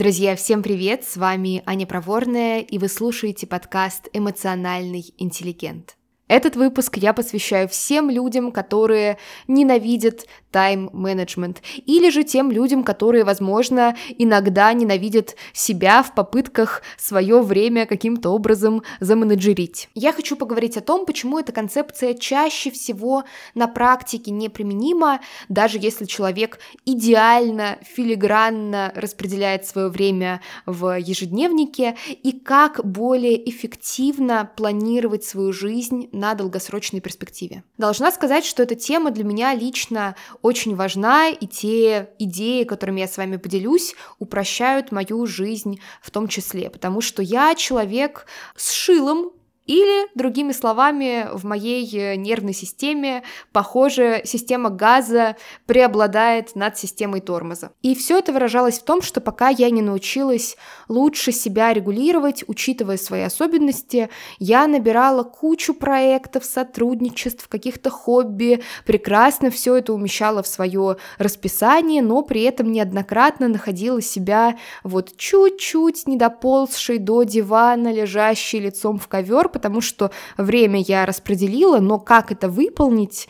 Друзья, всем привет! С вами Аня Проворная, и вы слушаете подкаст «Эмоциональный интеллигент». Этот выпуск я посвящаю всем людям, которые ненавидят тайм-менеджмент, или же тем людям, которые, возможно, иногда ненавидят себя в попытках свое время каким-то образом заменеджерить. Я хочу поговорить о том, почему эта концепция чаще всего на практике неприменима, даже если человек идеально, филигранно распределяет свое время в ежедневнике, и как более эффективно планировать свою жизнь на долгосрочной перспективе. Должна сказать, что эта тема для меня лично очень важна, и те идеи, которыми я с вами поделюсь, упрощают мою жизнь в том числе, потому что я человек с шилом или, другими словами, в моей э, нервной системе, похоже, система газа преобладает над системой тормоза. И все это выражалось в том, что пока я не научилась лучше себя регулировать, учитывая свои особенности, я набирала кучу проектов, сотрудничеств, каких-то хобби, прекрасно все это умещала в свое расписание, но при этом неоднократно находила себя вот чуть-чуть недоползшей до дивана, лежащей лицом в ковер, потому что время я распределила, но как это выполнить,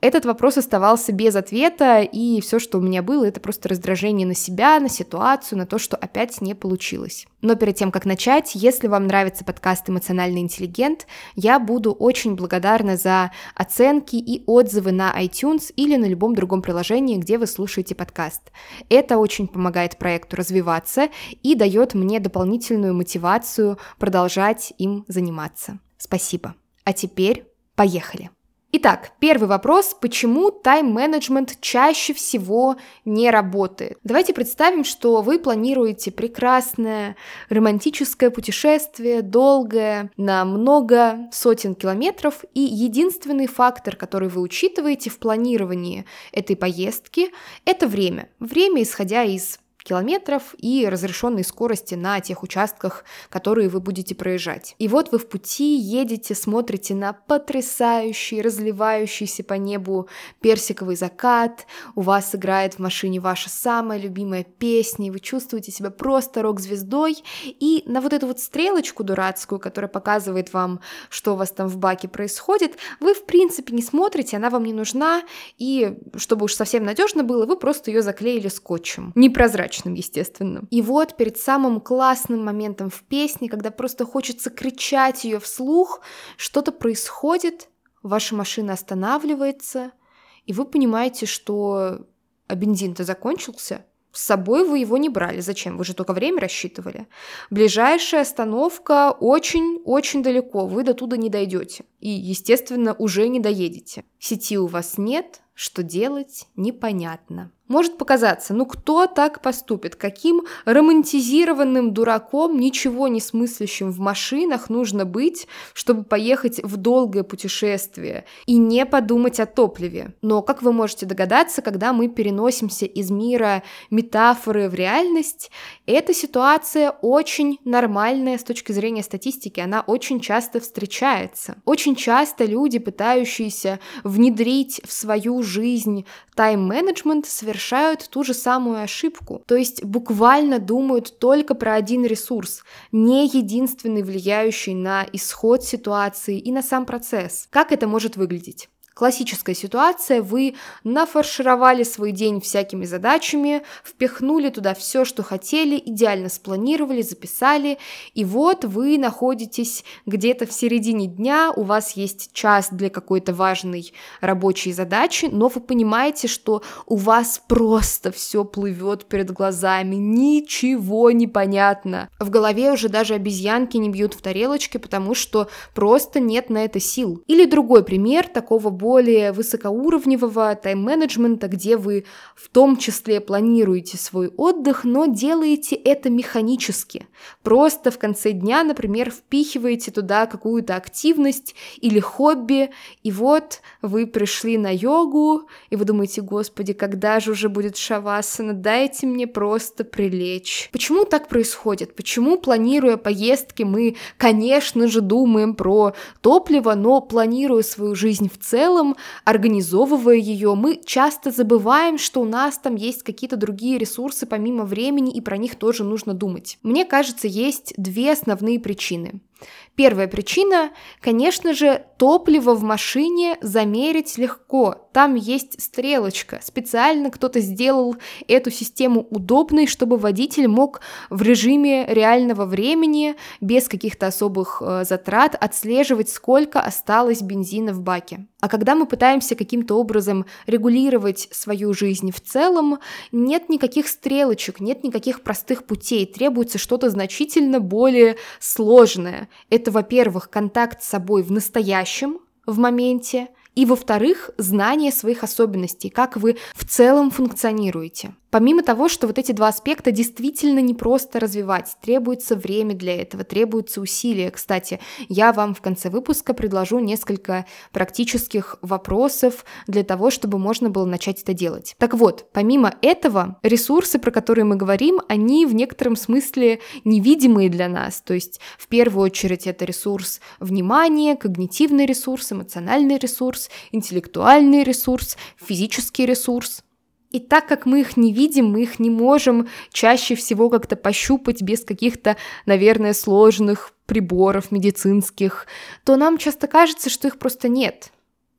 этот вопрос оставался без ответа, и все, что у меня было, это просто раздражение на себя, на ситуацию, на то, что опять не получилось. Но перед тем, как начать, если вам нравится подкаст «Эмоциональный интеллигент», я буду очень благодарна за оценки и отзывы на iTunes или на любом другом приложении, где вы слушаете подкаст. Это очень помогает проекту развиваться и дает мне дополнительную мотивацию продолжать им заниматься. Спасибо. А теперь поехали. Итак, первый вопрос, почему тайм-менеджмент чаще всего не работает? Давайте представим, что вы планируете прекрасное романтическое путешествие, долгое, на много сотен километров, и единственный фактор, который вы учитываете в планировании этой поездки, это время. Время, исходя из километров и разрешенной скорости на тех участках, которые вы будете проезжать. И вот вы в пути едете, смотрите на потрясающий, разливающийся по небу персиковый закат, у вас играет в машине ваша самая любимая песня, и вы чувствуете себя просто рок-звездой, и на вот эту вот стрелочку дурацкую, которая показывает вам, что у вас там в баке происходит, вы в принципе не смотрите, она вам не нужна, и чтобы уж совсем надежно было, вы просто ее заклеили скотчем. Непрозрачно удачным, естественно. И вот перед самым классным моментом в песне, когда просто хочется кричать ее вслух, что-то происходит, ваша машина останавливается, и вы понимаете, что а бензин-то закончился, с собой вы его не брали. Зачем? Вы же только время рассчитывали. Ближайшая остановка очень-очень далеко. Вы до туда не дойдете. И, естественно, уже не доедете. Сети у вас нет, что делать непонятно. Может показаться, ну кто так поступит? Каким романтизированным дураком, ничего не смыслящим в машинах нужно быть, чтобы поехать в долгое путешествие и не подумать о топливе? Но, как вы можете догадаться, когда мы переносимся из мира метафоры в реальность, эта ситуация очень нормальная с точки зрения статистики, она очень часто встречается. Очень часто люди, пытающиеся внедрить в свою жизнь тайм-менеджмент, совершенно совершают ту же самую ошибку, то есть буквально думают только про один ресурс, не единственный влияющий на исход ситуации и на сам процесс. Как это может выглядеть? Классическая ситуация, вы нафаршировали свой день всякими задачами, впихнули туда все, что хотели, идеально спланировали, записали, и вот вы находитесь где-то в середине дня, у вас есть час для какой-то важной рабочей задачи, но вы понимаете, что у вас просто все плывет перед глазами, ничего не понятно. В голове уже даже обезьянки не бьют в тарелочке, потому что просто нет на это сил. Или другой пример такого более высокоуровневого тайм-менеджмента, где вы в том числе планируете свой отдых, но делаете это механически. Просто в конце дня, например, впихиваете туда какую-то активность или хобби, и вот вы пришли на йогу, и вы думаете, господи, когда же уже будет шавасана, дайте мне просто прилечь. Почему так происходит? Почему, планируя поездки, мы, конечно же, думаем про топливо, но планируя свою жизнь в целом, целом, организовывая ее, мы часто забываем, что у нас там есть какие-то другие ресурсы помимо времени, и про них тоже нужно думать. Мне кажется, есть две основные причины. Первая причина, конечно же, топливо в машине замерить легко. Там есть стрелочка. Специально кто-то сделал эту систему удобной, чтобы водитель мог в режиме реального времени, без каких-то особых э, затрат, отслеживать, сколько осталось бензина в баке. А когда мы пытаемся каким-то образом регулировать свою жизнь в целом, нет никаких стрелочек, нет никаких простых путей, требуется что-то значительно более сложное. Это, во-первых, контакт с собой в настоящем, в моменте, и, во-вторых, знание своих особенностей, как вы в целом функционируете. Помимо того, что вот эти два аспекта действительно не просто развивать, требуется время для этого, требуются усилия. Кстати, я вам в конце выпуска предложу несколько практических вопросов для того, чтобы можно было начать это делать. Так вот, помимо этого, ресурсы, про которые мы говорим, они в некотором смысле невидимые для нас. То есть, в первую очередь, это ресурс внимания, когнитивный ресурс, эмоциональный ресурс, интеллектуальный ресурс, физический ресурс. И так как мы их не видим, мы их не можем чаще всего как-то пощупать без каких-то, наверное, сложных приборов медицинских, то нам часто кажется, что их просто нет.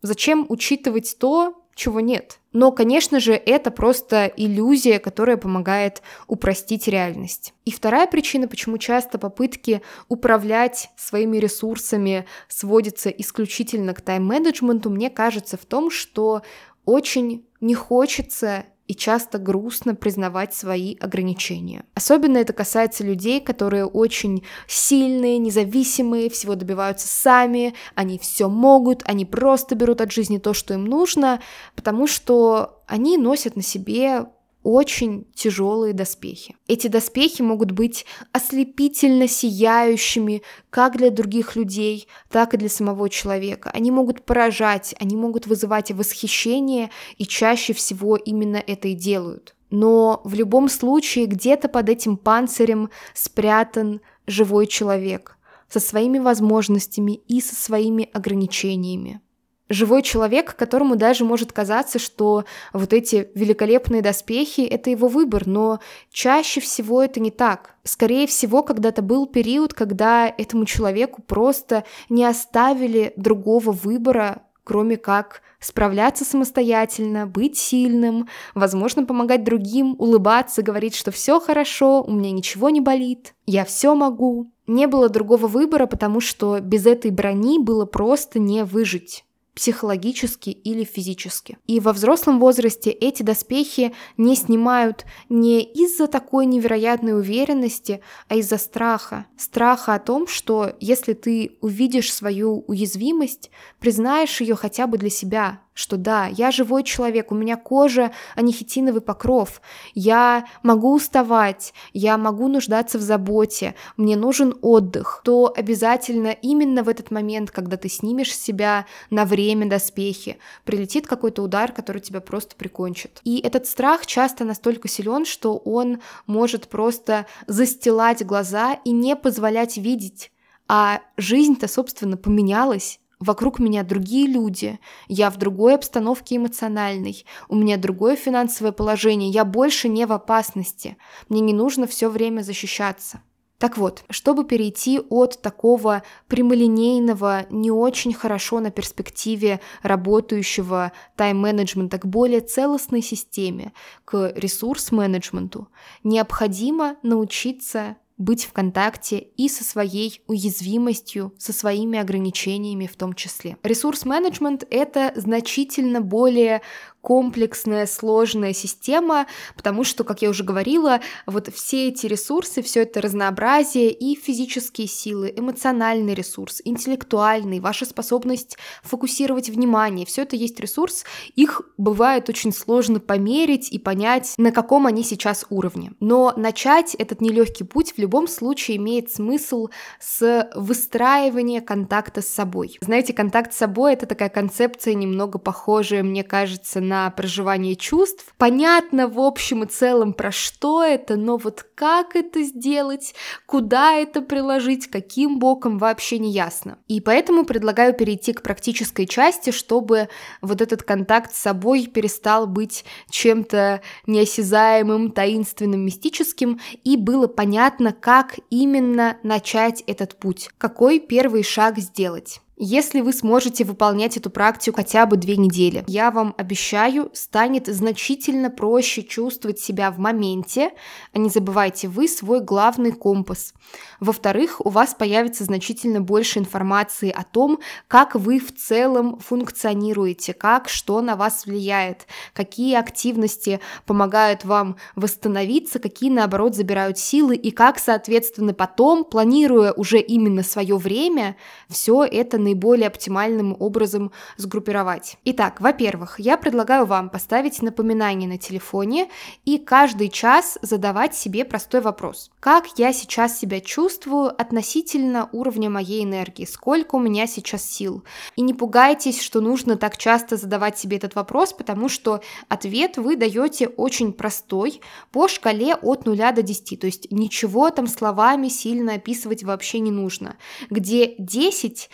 Зачем учитывать то, чего нет? Но, конечно же, это просто иллюзия, которая помогает упростить реальность. И вторая причина, почему часто попытки управлять своими ресурсами сводятся исключительно к тайм-менеджменту, мне кажется в том, что очень не хочется и часто грустно признавать свои ограничения. Особенно это касается людей, которые очень сильные, независимые, всего добиваются сами, они все могут, они просто берут от жизни то, что им нужно, потому что они носят на себе очень тяжелые доспехи. Эти доспехи могут быть ослепительно сияющими как для других людей, так и для самого человека. Они могут поражать, они могут вызывать восхищение, и чаще всего именно это и делают. Но в любом случае где-то под этим панцирем спрятан живой человек со своими возможностями и со своими ограничениями живой человек, которому даже может казаться, что вот эти великолепные доспехи — это его выбор, но чаще всего это не так. Скорее всего, когда-то был период, когда этому человеку просто не оставили другого выбора, кроме как справляться самостоятельно, быть сильным, возможно, помогать другим, улыбаться, говорить, что все хорошо, у меня ничего не болит, я все могу. Не было другого выбора, потому что без этой брони было просто не выжить психологически или физически. И во взрослом возрасте эти доспехи не снимают не из-за такой невероятной уверенности, а из-за страха. Страха о том, что если ты увидишь свою уязвимость, признаешь ее хотя бы для себя, что да, я живой человек, у меня кожа, а не хитиновый покров, я могу уставать, я могу нуждаться в заботе, мне нужен отдых, то обязательно именно в этот момент, когда ты снимешь с себя на время доспехи, прилетит какой-то удар, который тебя просто прикончит. И этот страх часто настолько силен, что он может просто застилать глаза и не позволять видеть. А жизнь-то, собственно, поменялась Вокруг меня другие люди, я в другой обстановке эмоциональной, у меня другое финансовое положение, я больше не в опасности, мне не нужно все время защищаться. Так вот, чтобы перейти от такого прямолинейного, не очень хорошо на перспективе работающего тайм-менеджмента к более целостной системе, к ресурс-менеджменту, необходимо научиться быть в контакте и со своей уязвимостью, со своими ограничениями в том числе. Ресурс-менеджмент — это значительно более комплексная, сложная система, потому что, как я уже говорила, вот все эти ресурсы, все это разнообразие и физические силы, эмоциональный ресурс, интеллектуальный, ваша способность фокусировать внимание, все это есть ресурс, их бывает очень сложно померить и понять, на каком они сейчас уровне. Но начать этот нелегкий путь в любом случае имеет смысл с выстраивания контакта с собой. Знаете, контакт с собой — это такая концепция немного похожая, мне кажется, на проживание чувств. Понятно в общем и целом про что это, но вот как это сделать, куда это приложить, каким боком вообще не ясно. И поэтому предлагаю перейти к практической части, чтобы вот этот контакт с собой перестал быть чем-то неосязаемым, таинственным, мистическим, и было понятно, как именно начать этот путь, какой первый шаг сделать. Если вы сможете выполнять эту практику хотя бы две недели, я вам обещаю, станет значительно проще чувствовать себя в моменте, а не забывайте, вы свой главный компас. Во-вторых, у вас появится значительно больше информации о том, как вы в целом функционируете, как что на вас влияет, какие активности помогают вам восстановиться, какие наоборот забирают силы и как, соответственно, потом, планируя уже именно свое время, все это наиболее оптимальным образом сгруппировать. Итак, во-первых, я предлагаю вам поставить напоминание на телефоне и каждый час задавать себе простой вопрос. Как я сейчас себя чувствую относительно уровня моей энергии? Сколько у меня сейчас сил? И не пугайтесь, что нужно так часто задавать себе этот вопрос, потому что ответ вы даете очень простой по шкале от 0 до 10. То есть ничего там словами сильно описывать вообще не нужно. Где 10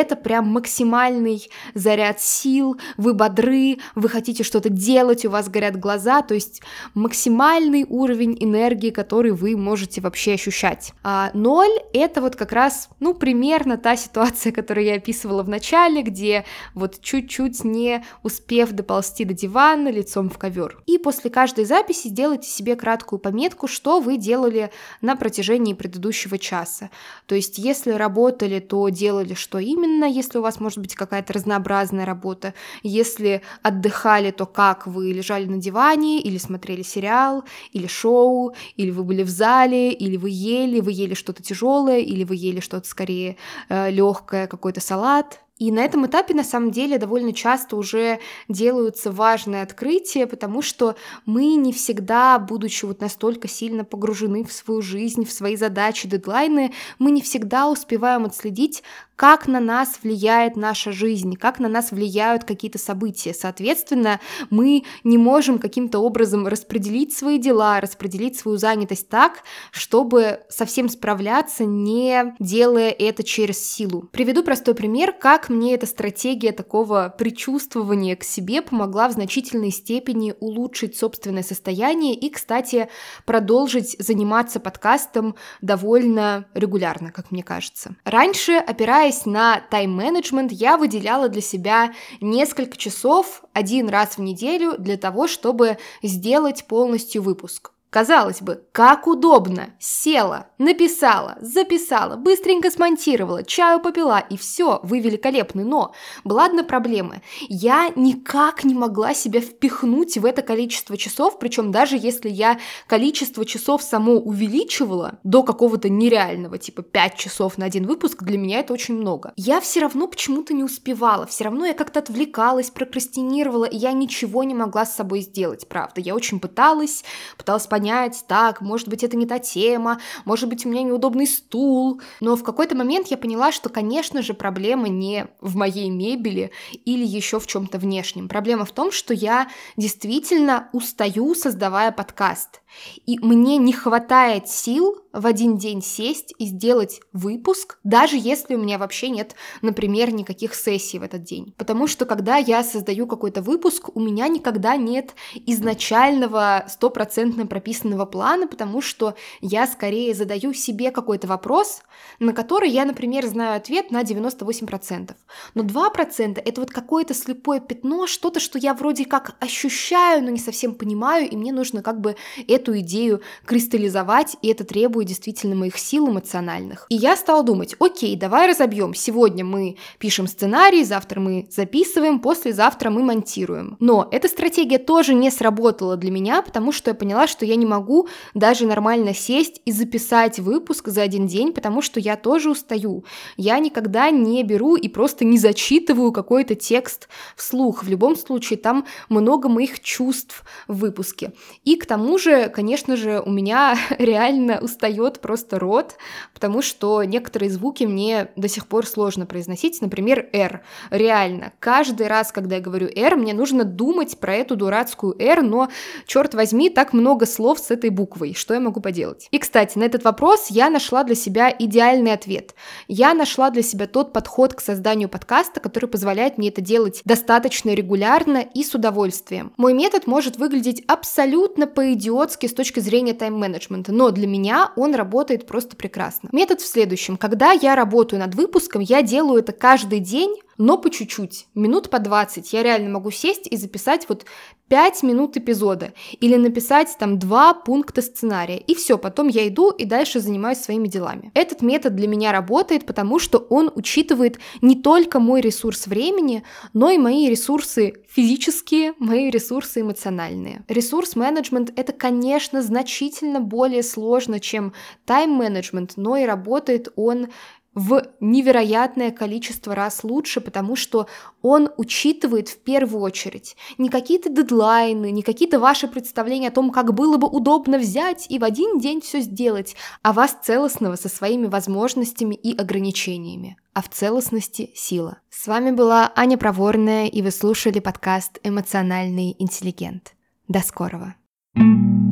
это прям максимальный заряд сил, вы бодры, вы хотите что-то делать, у вас горят глаза, то есть максимальный уровень энергии, который вы можете вообще ощущать. А 0 это вот как раз, ну, примерно та ситуация, которую я описывала в начале, где вот чуть-чуть не успев доползти до дивана, лицом в ковер. И после каждой записи сделайте себе краткую пометку, что вы делали на протяжении предыдущего часа. То есть, если работали, то делали что именно, если у вас может быть какая-то разнообразная работа. Если отдыхали, то как вы лежали на диване, или смотрели сериал, или шоу, или вы были в зале, или вы ели, вы ели что-то тяжелое, или вы ели что-то скорее э, легкое, какой-то салат. И на этом этапе, на самом деле, довольно часто уже делаются важные открытия, потому что мы не всегда, будучи вот настолько сильно погружены в свою жизнь, в свои задачи, дедлайны, мы не всегда успеваем отследить, как на нас влияет наша жизнь, как на нас влияют какие-то события. Соответственно, мы не можем каким-то образом распределить свои дела, распределить свою занятость так, чтобы совсем справляться, не делая это через силу. Приведу простой пример, как мне эта стратегия такого предчувствования к себе помогла в значительной степени улучшить собственное состояние и, кстати, продолжить заниматься подкастом довольно регулярно, как мне кажется. Раньше, опираясь на тайм-менеджмент, я выделяла для себя несколько часов один раз в неделю для того, чтобы сделать полностью выпуск. Казалось бы, как удобно. Села, написала, записала, быстренько смонтировала, чаю попила, и все, вы великолепны. Но была одна проблема. Я никак не могла себя впихнуть в это количество часов, причем даже если я количество часов само увеличивала до какого-то нереального, типа 5 часов на один выпуск, для меня это очень много. Я все равно почему-то не успевала, все равно я как-то отвлекалась, прокрастинировала, и я ничего не могла с собой сделать, правда. Я очень пыталась, пыталась понять, понять, так, может быть, это не та тема, может быть, у меня неудобный стул. Но в какой-то момент я поняла, что, конечно же, проблема не в моей мебели или еще в чем-то внешнем. Проблема в том, что я действительно устаю, создавая подкаст. И мне не хватает сил в один день сесть и сделать выпуск, даже если у меня вообще нет, например, никаких сессий в этот день. Потому что когда я создаю какой-то выпуск, у меня никогда нет изначального стопроцентно прописанного плана, потому что я скорее задаю себе какой-то вопрос, на который я, например, знаю ответ на 98%. Но 2% это вот какое-то слепое пятно, что-то, что я вроде как ощущаю, но не совсем понимаю, и мне нужно как бы эту идею кристаллизовать, и это требует действительно моих сил эмоциональных. И я стала думать, окей, давай разобьем. Сегодня мы пишем сценарий, завтра мы записываем, послезавтра мы монтируем. Но эта стратегия тоже не сработала для меня, потому что я поняла, что я не могу даже нормально сесть и записать выпуск за один день, потому что я тоже устаю. Я никогда не беру и просто не зачитываю какой-то текст вслух. В любом случае там много моих чувств в выпуске. И к тому же, конечно же, у меня реально устает встает просто рот, потому что некоторые звуки мне до сих пор сложно произносить, например, R. Реально, каждый раз, когда я говорю R, мне нужно думать про эту дурацкую R, но, черт возьми, так много слов с этой буквой, что я могу поделать? И, кстати, на этот вопрос я нашла для себя идеальный ответ. Я нашла для себя тот подход к созданию подкаста, который позволяет мне это делать достаточно регулярно и с удовольствием. Мой метод может выглядеть абсолютно по-идиотски с точки зрения тайм-менеджмента, но для меня он работает просто прекрасно. Метод в следующем. Когда я работаю над выпуском, я делаю это каждый день но по чуть-чуть, минут по 20. Я реально могу сесть и записать вот 5 минут эпизода или написать там два пункта сценария. И все, потом я иду и дальше занимаюсь своими делами. Этот метод для меня работает, потому что он учитывает не только мой ресурс времени, но и мои ресурсы физические, мои ресурсы эмоциональные. Ресурс-менеджмент — это, конечно, значительно более сложно, чем тайм-менеджмент, но и работает он в невероятное количество раз лучше, потому что он учитывает в первую очередь не какие-то дедлайны, не какие-то ваши представления о том, как было бы удобно взять и в один день все сделать, а вас целостного со своими возможностями и ограничениями. А в целостности сила. С вами была Аня Проворная, и вы слушали подкаст «Эмоциональный интеллигент». До скорого! thank you